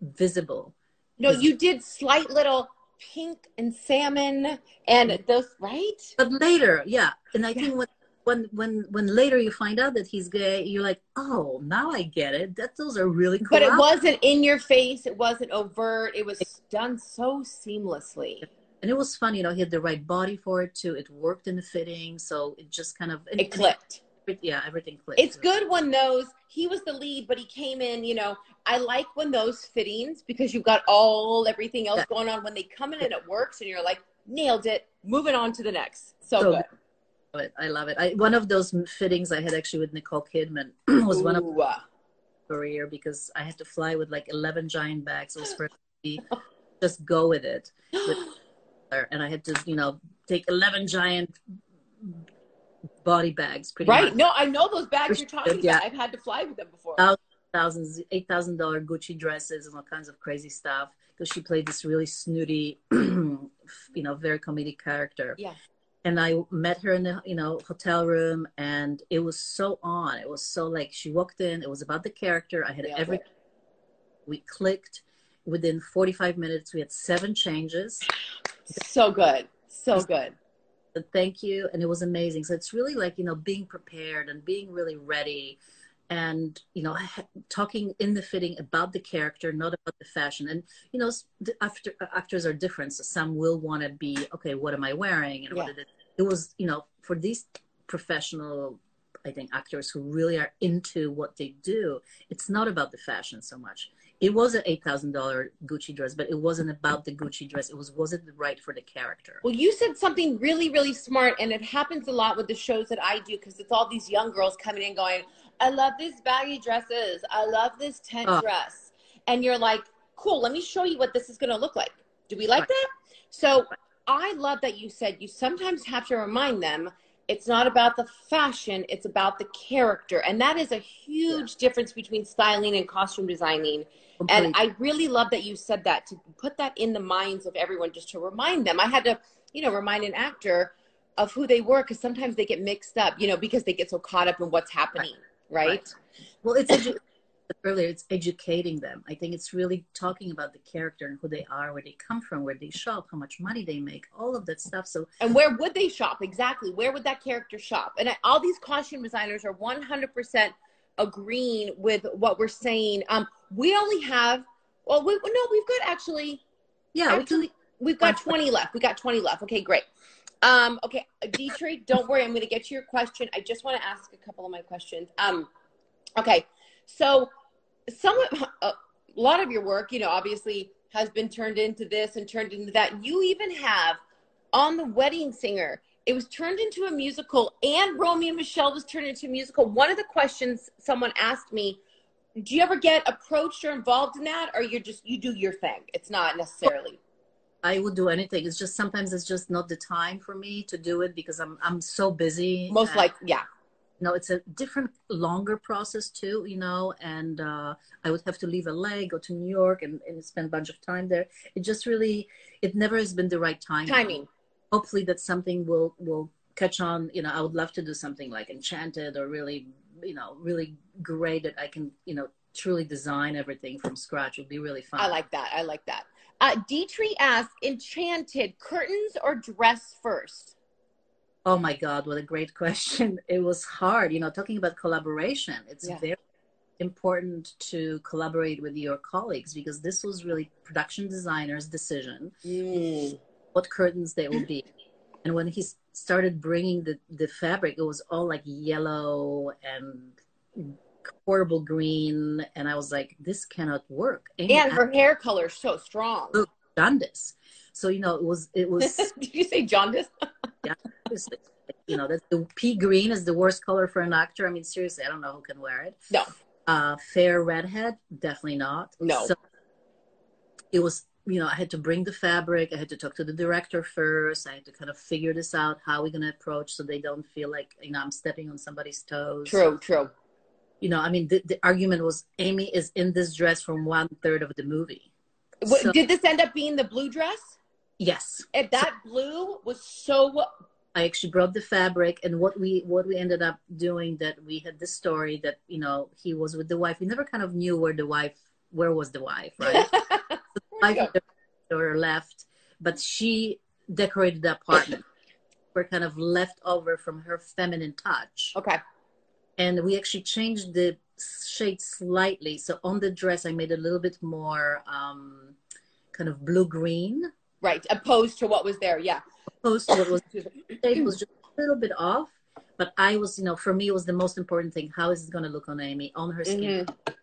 visible. No, you did slight little pink and salmon and those right. But later, yeah, and I Yeah. think when when when when later you find out that he's gay, you're like, oh, now I get it. That those are really cool. But it wasn't in your face. It wasn't overt. It was done so seamlessly. And it was fun. You know, he had the right body for it too. It worked in the fitting, so it just kind of and- It clicked. yeah, everything clicked. It's good when those he was the lead, but he came in. You know, I like when those fittings because you've got all everything else Yeah. going on. When they come in and it works, and you're like, nailed it. Moving on to the next. So, So good. I love it. I love it. I, one of those fittings I had actually with Nicole Kidman was one of Ooh, uh, career because I had to fly with like eleven giant bags. It was to just go with it, and I had to you know take eleven giant body bags. Pretty right? much. No, I know those bags you're talking Yeah. about. I've had to fly with them before. Thousands, eight thousand dollar Gucci dresses and all kinds of crazy stuff because she played this really snooty, you know, very comedic character. Yeah. And I met her in the you know hotel room, and it was so on. It was so like she walked in. It was about the character. I had Nailed every. it. We clicked within forty five minutes. We had seven changes. So good. So good. Thank you, and it was amazing. So it's really like you know being prepared and being really ready, and you know talking in the fitting about the character not about the fashion and you know after, uh, actors are different so some will want to be okay what am i wearing and what Yeah. it, is. it was you know for these professional i think actors who really are into what they do it's not about the fashion so much it was an $8000 gucci dress but it wasn't about the gucci dress it was was it right for the character Well, you said something really, really smart, and it happens a lot with the shows that I do because it's all these young girls coming in going, I love these baggy dresses. I love this tent Oh. dress. And you're like, cool, let me show you what this is going to look like. Do we like Right. that? So I love that you said you sometimes have to remind them it's not about the fashion, it's about the character. And that is a huge difference between styling and costume designing. And I really love that you said that to put that in the minds of everyone, just to remind them. I had to, you know, remind an actor of who they were because sometimes they get mixed up, you know, because they get so caught up in what's happening, right? Right. Well, it's edu- earlier. It's educating them. I think it's really talking about the character and who they are, where they come from, where they shop, how much money they make, all of that stuff. So And where would they shop exactly? Where would that character shop? And I, all these costume designers are 100% agreeing with what we're saying. Um, we only have, well, we, no, we've got actually yeah, we can. Actually, we've got 20 left. We got 20 left. Okay, great. Um, okay, Dietrich, don't worry. I'm going to get to your question. I just want to ask a couple of my questions. Um, okay, so some a lot of your work, you know, obviously has been turned into this and turned into that. You even have on the Wedding Singer. It was turned into a musical, and Romy and Michele was turned into a musical. One of the questions someone asked me do you ever get approached or involved in that or you're just you do your thing it's not necessarily I would do anything. It's just sometimes it's just not the time for me to do it because I'm I'm so busy. most like yeah no it's a different, longer process too. You know, and uh, I would have to leave LA, go to New York, and, and spend a bunch of time there. It just really, it never has been the right time. timing hopefully that something will will catch on you know i would love to do something like enchanted or really you know really great that i can you know truly design everything from scratch. Would be really fun. I like that. I like that. Uh Dietrich asked enchanted curtains or dress first? Oh my god what a great question. It was hard you know talking about collaboration. It's Yeah. very important to collaborate with your colleagues because this was really production designer's decision Mm. what curtains they will be. And when he started bringing the, the fabric, it was all like yellow and horrible green. And I was like, this cannot work. Amy and her hair color is so strong Look. jaundice. So, you know, it was, it was, did you say jaundice Yeah, you know, that's the pea green is the worst color for an actor. I mean, seriously, I don't know who can wear it. no Uh, fair redhead, definitely not. No. So it was, you know, I had to bring the fabric. I had to talk to the director first. I had to kind of figure this out, how we're going to approach so they don't feel like, you know, I'm stepping on somebody's toes. true true You know, I mean, the, the argument was Amy is in this dress from one third of the movie. What, So- did this end up being the blue dress Yes. and that blue was so I actually brought the fabric and what we what we ended up doing that we had this story that you know he was with the wife. We never kind of knew where the wife where was the wife, right? go. or left, but she decorated the apartment. We're kind of left over from her feminine touch, okay and we actually changed the shade slightly. So on the dress, I made a little bit more um, kind of blue green, right opposed to what was there yeah opposed to what was shade was just a little bit off. But I was, you know, for me, it was the most important thing. How is it going to look on Amy, on her skin? Mhm. you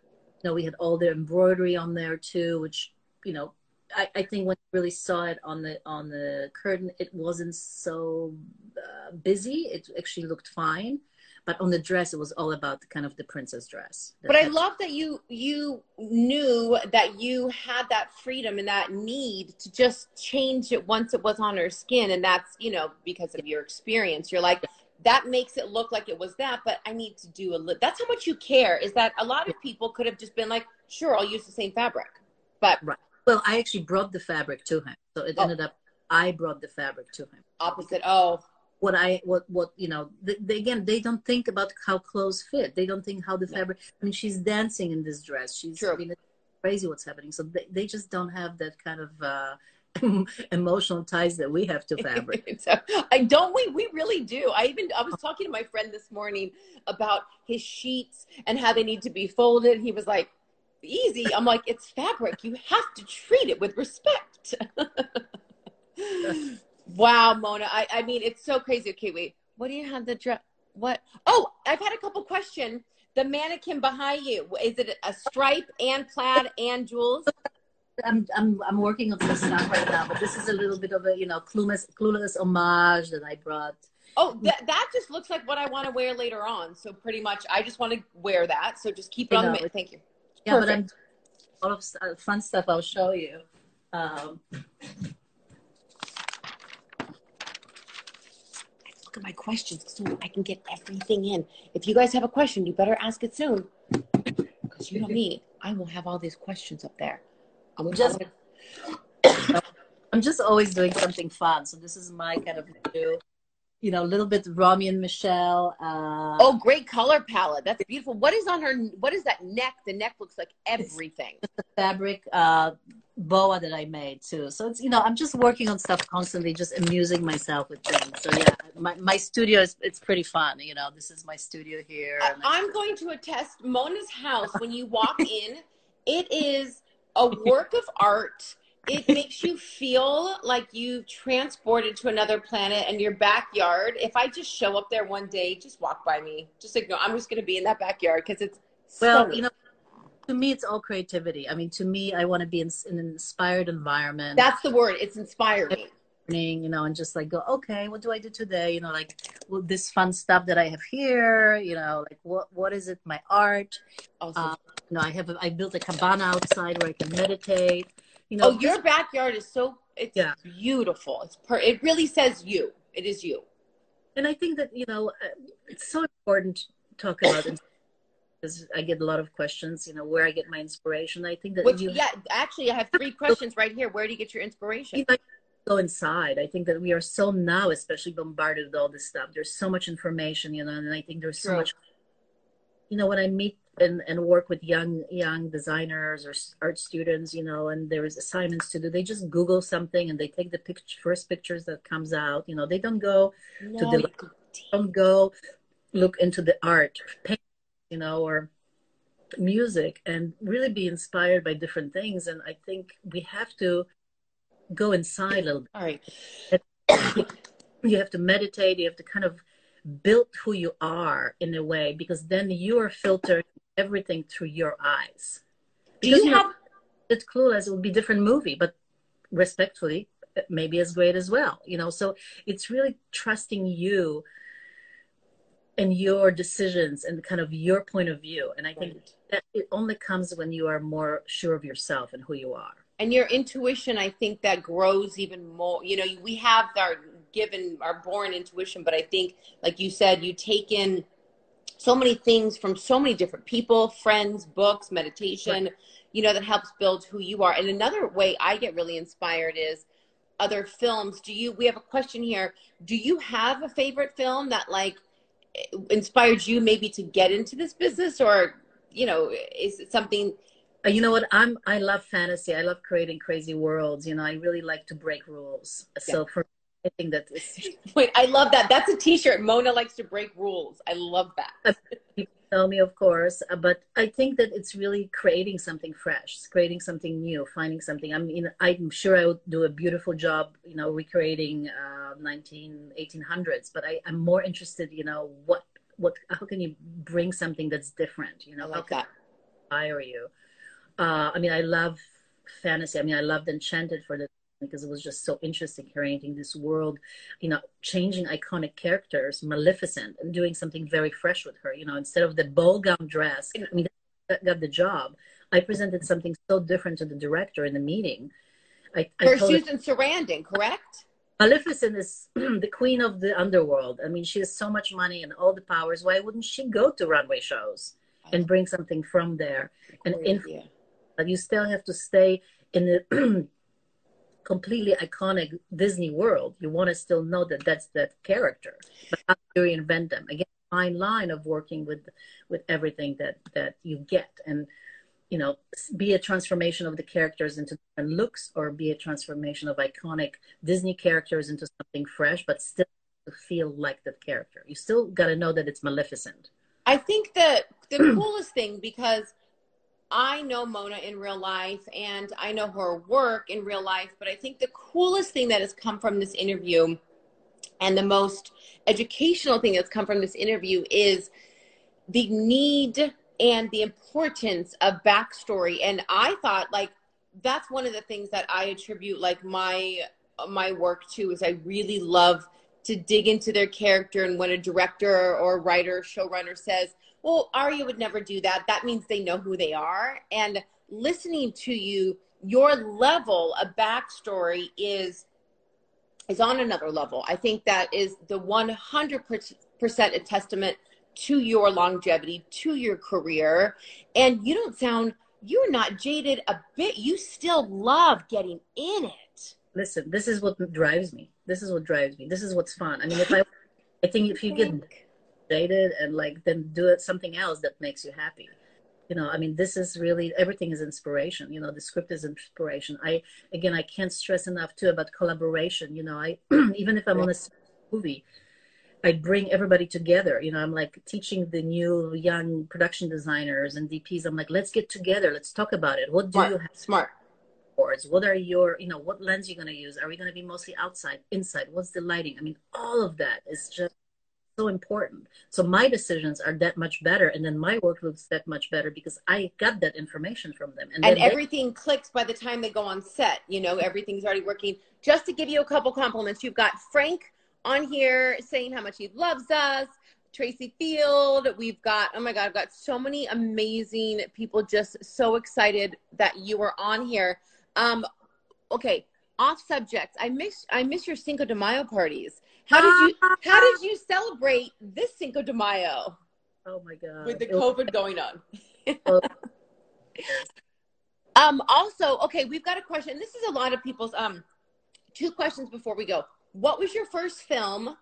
know, we had all the embroidery on there too, which you know, I, I think when you really saw it on the on the curtain, it wasn't so uh, busy. It actually looked fine, but on the dress, it was all about the, kind of the princess dress. but i love that you you knew that you had that freedom and that need to just change it once it was on her skin. And that's you know because of your experience. You're like that makes it look like it was that but i need to do a li- that's how much you care is that a lot of people could have just been like sure i'll use the same fabric. But well, I actually brought the fabric to him, so it Oh. ended up I brought the fabric to him. opposite oh What I what what you know, they, they, again, they don't think about how clothes fit. They don't think how the No. fabric. I mean, she's dancing in this dress. She's True. I mean, crazy what's happening. So they, they just don't have that kind of uh, emotional ties that we have to fabric. so, I don't we we really do. I even I was talking to my friend this morning about his sheets and how they need to be folded. He was like, "Easy." I'm like, "It's fabric. You have to treat it with respect." wow, Mona. I I mean, it's so crazy. Okay, wait. What do you have the dress? What? Oh, I've had a couple questions. The mannequin behind you is it a stripe and plaid and jewels? I'm I'm I'm working on some stuff right now, but this is a little bit of a you know clueless clueless homage that I brought. Oh, that that just looks like what I want to wear later on. So pretty much, I just want to wear that. So just keep it on the. Thank you. Yeah, Perfect. but I'm all of uh, fun stuff. I'll show you. Um, look at my questions so I can get everything in. If you guys have a question, you better ask it soon. Because you know me, I will have all these questions up there. I'm just I'm just always doing something fun. So this is my kind of new, you know, a little bit Romy and Michele. Uh, oh, great color palette. That's beautiful. What is on her? What is that neck? The neck looks like everything. It's the fabric uh, boa that I made too. So it's you know I'm just working on stuff constantly, just amusing myself with things. So yeah, my my studio is it's pretty fun. You know, this is my studio here. I, am going to attest Mona's house when you walk in. It is a work of art. It makes you feel like you've transported to another planet and your backyard. If I just show up there one day, just walk by me. Just ignore. I'm just going to be in that backyard because it's well, you know, to me, it's all creativity. I mean, to me, I want to be in, in, an inspired environment. That's the word. It's inspiring. You know, and just like go, okay, what do I do today? You know, like well, this fun stuff that I have here. You know, like what what is it? My art. Awesome. Um, you know, I have a, I built a cabana outside where I can meditate. You know, oh, your backyard is so it's yeah. beautiful. It's per, it really says you. It is you. And I think that you know it's so important to talk about because I get a lot of questions. You know, where I get my inspiration. I think that Which, you, yeah, actually, I have three questions right here. Where do you get your inspiration? You know, go inside. I think that we are so now, especially bombarded with all this stuff. There's so much information, you know, and I think there's so True. much. You know, when I meet and, and work with young young designers or art students you know and there is assignments to do. They just google something and they take the picture, first pictures that comes out you know they don't go no, to the don't go look into the art paint, you know or music and really be inspired by different things. And i think we have to go inside a little bit. All right. You have to meditate. You have to kind of build who you are in a way because then you are filtering everything through your eyes. Because Do you have it's clueless, it would be a different movie, but respectfully, maybe as great as well. You know, so it's really trusting you and your decisions and kind of your point of view. And I think right. that it only comes when you are more sure of yourself and who you are. And your intuition, I think that grows even more. You know, we have our given our born intuition, but I think, like you said, you take in so many things from so many different people, friends, books, meditation, right. you know, that helps build who you are. And another way I get really inspired is other films. Do you, we have a question here. Do you have a favorite film that like inspired you maybe to get into this business or, you know, is it something uh, you know what i'm i love fantasy i love creating crazy worlds you know i really like to break rules yeah. so for I think that is. Wait, I love that. That's a T-shirt. Mona likes to break rules. I love that. People tell me, of course, uh, but I think that it's really creating something fresh, creating something new, finding something. I mean, I'm sure I would do a beautiful job, you know, recreating uh, 19, 1800s, but I, I'm more interested, you know, what, what, how can you bring something that's different? You know, like how can that. inspire you? Uh, I mean, I love fantasy. I mean, I loved Enchanted for the because it was just so interesting creating this world, you know, changing iconic characters, Maleficent, and doing something very fresh with her. You know, instead of the ball gown dress, I mean, that got the job. I presented something so different to the director in the meeting. I, I Susan her, Sarandon, correct? Maleficent is the queen of the underworld. I mean, she has so much money and all the powers. Why wouldn't she go to runway shows and bring something from there? And in, but you still have to stay in the completely iconic Disney world, you want to still know that that's that character. But how you reinvent them? Again, fine line of working with with everything that that you get. And you know, be a transformation of the characters into different looks, or be a transformation of iconic Disney characters into something fresh, but still feel like the character. You still got to know that it's Maleficent. I think that the coolest thing because I know Mona in real life and I know her work in real life, but I think the coolest thing that has come from this interview and the most educational thing that's come from this interview is the need and the importance of backstory. And I thought like that's one of the things that I attribute like my my work to is I really love to dig into their character and when a director or writer showrunner says well Aria would never do that that means they know who they are. And listening to you your level of backstory is is on another level. I think that is the 100% a testament to your longevity to your career. And you don't sound you're not jaded a bit. You still love getting in it listen this is what drives me this is what drives me this is what's fun i mean if i i think if you get jaded and like then do it something else that makes you happy you know i mean this is really everything is inspiration you know the script is inspiration i again i can't stress enough too about collaboration you know i even if i'm on a movie I bring everybody together. You know, I'm like teaching the new young production designers and DPs. I'm like, let's get together. Let's talk about it. What do smart, you have? Smart boards? What are your, you know, what lens you're going to use? Are we going to be mostly outside, inside? What's the lighting? I mean, all of that is just so important. So my decisions are that much better, and then my work looks that much better because I got that information from them. And, and everything they- clicks by the time they go on set. You know, everything's already working. Just to give you a couple compliments, you've got Frank on here saying how much he loves us. Tracy Field. We've got, oh my God, I've got so many amazing people just so excited that you are on here. Um, okay, off subject. I miss I miss your Cinco de Mayo parties. How did you how did you celebrate this Cinco de Mayo? Oh my god. With the COVID going on. um also, okay, we've got a question. This is a lot of people's um two questions before we go. What was your first film?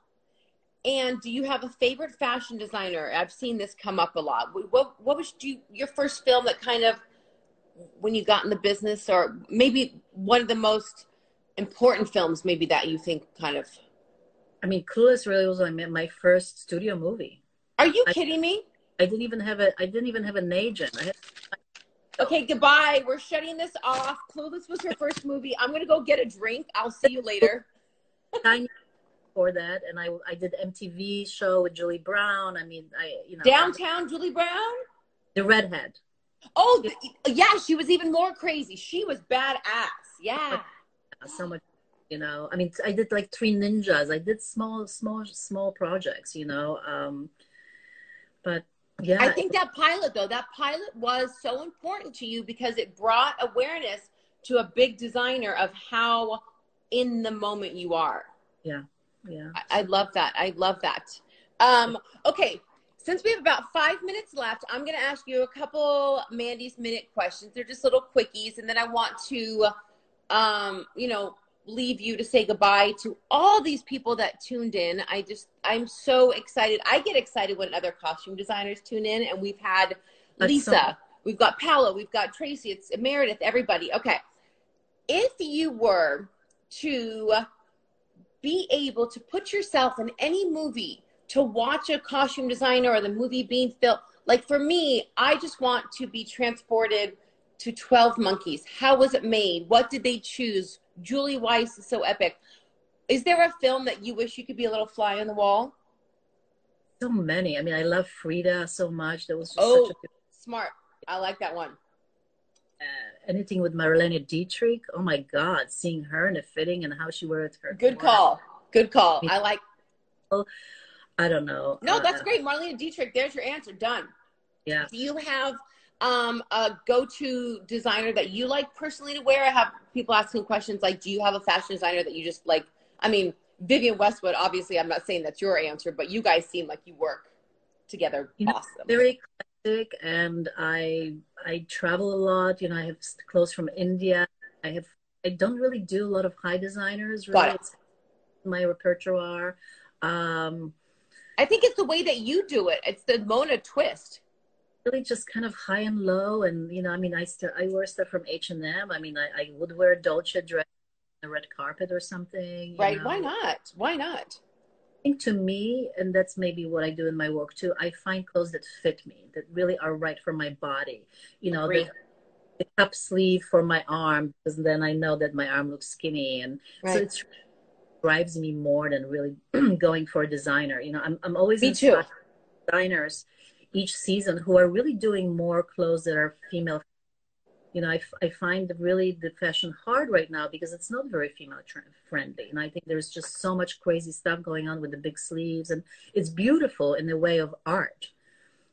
And do you have a favorite fashion designer? I've seen this come up a lot. What what was you, your first film that kind of when you got in the business or maybe one of the most important films maybe that you think kind of i mean clueless really was my first studio movie. Are you I, kidding me? I didn't even have a i didn't even have an agent. Had, okay goodbye. We're shutting this off. Clueless was her first movie. I'm gonna go get a drink. I'll see you later. For that and i i did mtv show with julie brown. I mean i you know. Downtown julie brown? The redhead Oh, yeah, she was even more crazy. She was badass. Yeah. So much, you know. I mean, I did like three ninjas. I did small, small, small projects, you know. Um, but yeah. I think that pilot, though, that pilot was so important to you because it brought awareness to a big designer of how in the moment you are. Yeah. Yeah. I, I love that. I love that. Um, okay since we have about five minutes left, I'm going to ask you a couple Mandy's minute questions. They're just little quickies, and then I want to, um, you know, leave you to say goodbye to all these people that tuned in. I just, I'm so excited. I get excited when other costume designers tune in, and we've had That's Lisa, so- we've got Paolo, we've got Tracy, it's Meredith, everybody. Okay, if you were to be able to put yourself in any movie to watch a costume designer or the movie being filmed. Like for me, I just want to be transported to 12 Monkeys. How was it made? What did they choose? Julie Weiss is so epic. Is there a film that you wish you could be a little fly on the wall? So many. I mean, I love Frida so much. That was oh, such a good... smart. I like that one. Uh, anything with Marlene Dietrich. Oh my God, seeing her in a fitting and how she wears her. Good call. Good call. I like. I don't know. No, uh, that's great. Marlene Dietrich, there's your answer. Done. Yeah. Do you have um, a go-to designer that you like personally to wear? I have people asking questions like, do you have a fashion designer that you just like? I mean, Vivienne Westwood, obviously, I'm not saying that's your answer, but you guys seem like you work together you know, awesome. Very classic, and I I travel a lot. You know, I have clothes from India. I have I don't really do a lot of high designers. Really, Got it. It's my repertoire. Um, I think it's the way that you do it. It's the Mona twist. really just kind of high and low. And, you know, I mean, I still, I wear stuff from H&M. I mean, I, I would wear Dolce dress on the red carpet or something. Right. know? Why not? Why not? I think to me, and that's maybe what I do in my work too, I find clothes that fit me, that really are right for my body. You know, the, the cup sleeve for my arm, because then I know that my arm looks skinny. And Right. so it's drives me more than really going for a designer. You know, I'm, I'm always Me too. designers each season who are really doing more clothes that are female. You know, I, f- I find really the fashion hard right now because it's not very female tr- friendly. And I think there's just so much crazy stuff going on with the big sleeves. And it's beautiful in the way of art.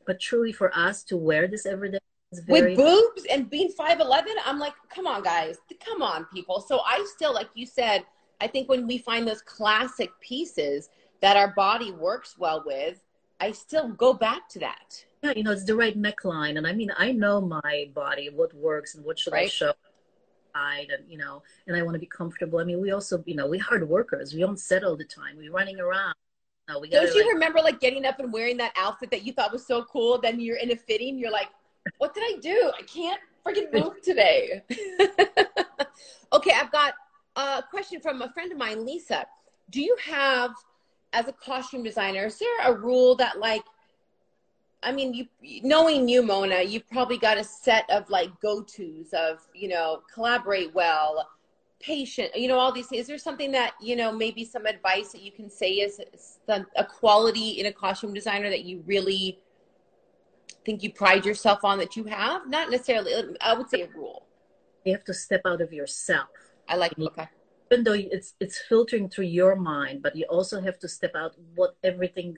But truly, for us to wear this every day is very. with boobs and being 5'11 i'm like come on guys come on people so i still like you said i think when we find those classic pieces that our body works well with i still go back to that yeah, you know, it's the right neckline. And I mean, I know my body, what works and what should I show. And you know, and I want to be comfortable. I mean, we also, you know, we hard workers. We don't sit all the time. We're running around. No, we don't you like, remember like getting up and wearing that outfit that you thought was so cool then you're in a fitting you're like what did i do i can't freaking move today okay i've got a question from a friend of mine lisa do you have as a costume designer is there a rule that like I mean, you knowing you, Mona, you probably got a set of like go tos of you know collaborate well, patient, you know all these things. Is there something that you know maybe some advice that you can say is some, a quality in a costume designer that you really think you pride yourself on that you have? Not necessarily. I would say a rule. you have to step out of yourself. I like okay. Even though it's it's filtering through your mind, but you also have to step out what everything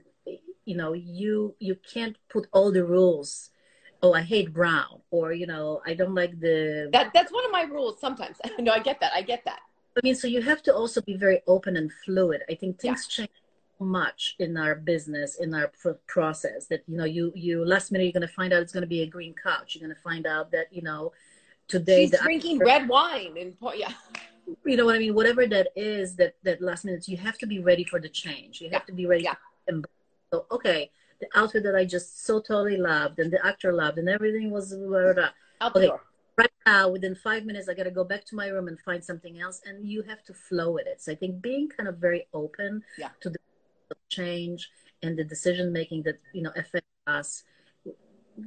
you know, you you can't put all the rules. Oh, I hate brown, or you know, I don't like the That that's one of my rules. Sometimes no, I get that. I get that. I mean, so you have to also be very open and fluid. I think things change so much in our business, in our pr- process. That you know, you you last minute you're going to find out it's going to be a green couch. You're going to find out that you know today She's drinking red wine and yeah. you know what I mean. Whatever that is, that that last minute you have to be ready for the change. You have Yeah. to be ready. Yeah. To so okay, the outfit that I just so totally loved and the actor loved and everything was blah, blah, blah. Out the Okay. door. right now within five minutes i got to go back to my room and find something else and you have to flow with it so i think being kind of very open Yeah. to the change and the decision making that you know affect us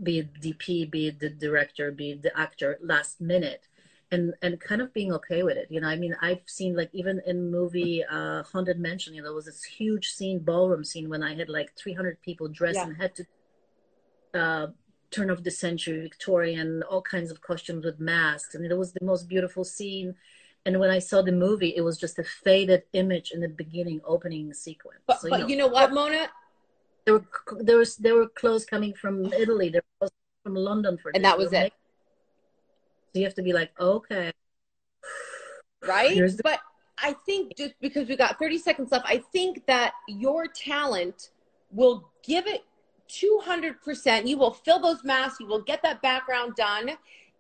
be it dp be it the director be it the actor last minute and and kind of being okay with it you know i mean i've seen like even in movie uh haunted mansion you know there was this huge scene ballroom scene when i had like 300 people dressed Yeah. and had to uh turn of the century Victorian, all kinds of costumes with masks, and it was the most beautiful scene. And when I saw the movie, it was just a faded image in the beginning opening sequence. But, so, but you know what, Mona? There were there was there were clothes coming from Italy, there was from London for And that was it. So you have to be like, okay, right? The- but I think just because we got 30 seconds left, I think that your talent will give it 200%. You will fill those masks, you will get that background done,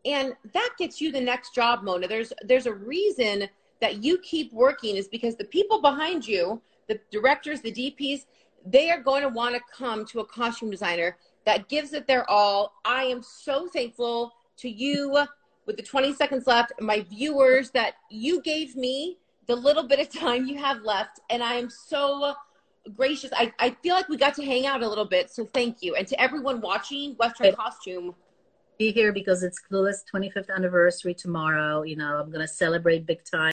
and that gets you the next job, Mona. There's there's a reason that you keep working is because the people behind you, the directors, the DPs, they are going to want to come to a costume designer that gives it their all. I am so thankful to you with the 20 seconds left, my viewers, that you gave me the little bit of time you have left. And I am so gracious. I, I feel like we got to hang out a little bit. So thank you. And to everyone watching Western Okay. Costume, be here because it's Clueless 25th anniversary tomorrow. You know, I'm gonna celebrate big time.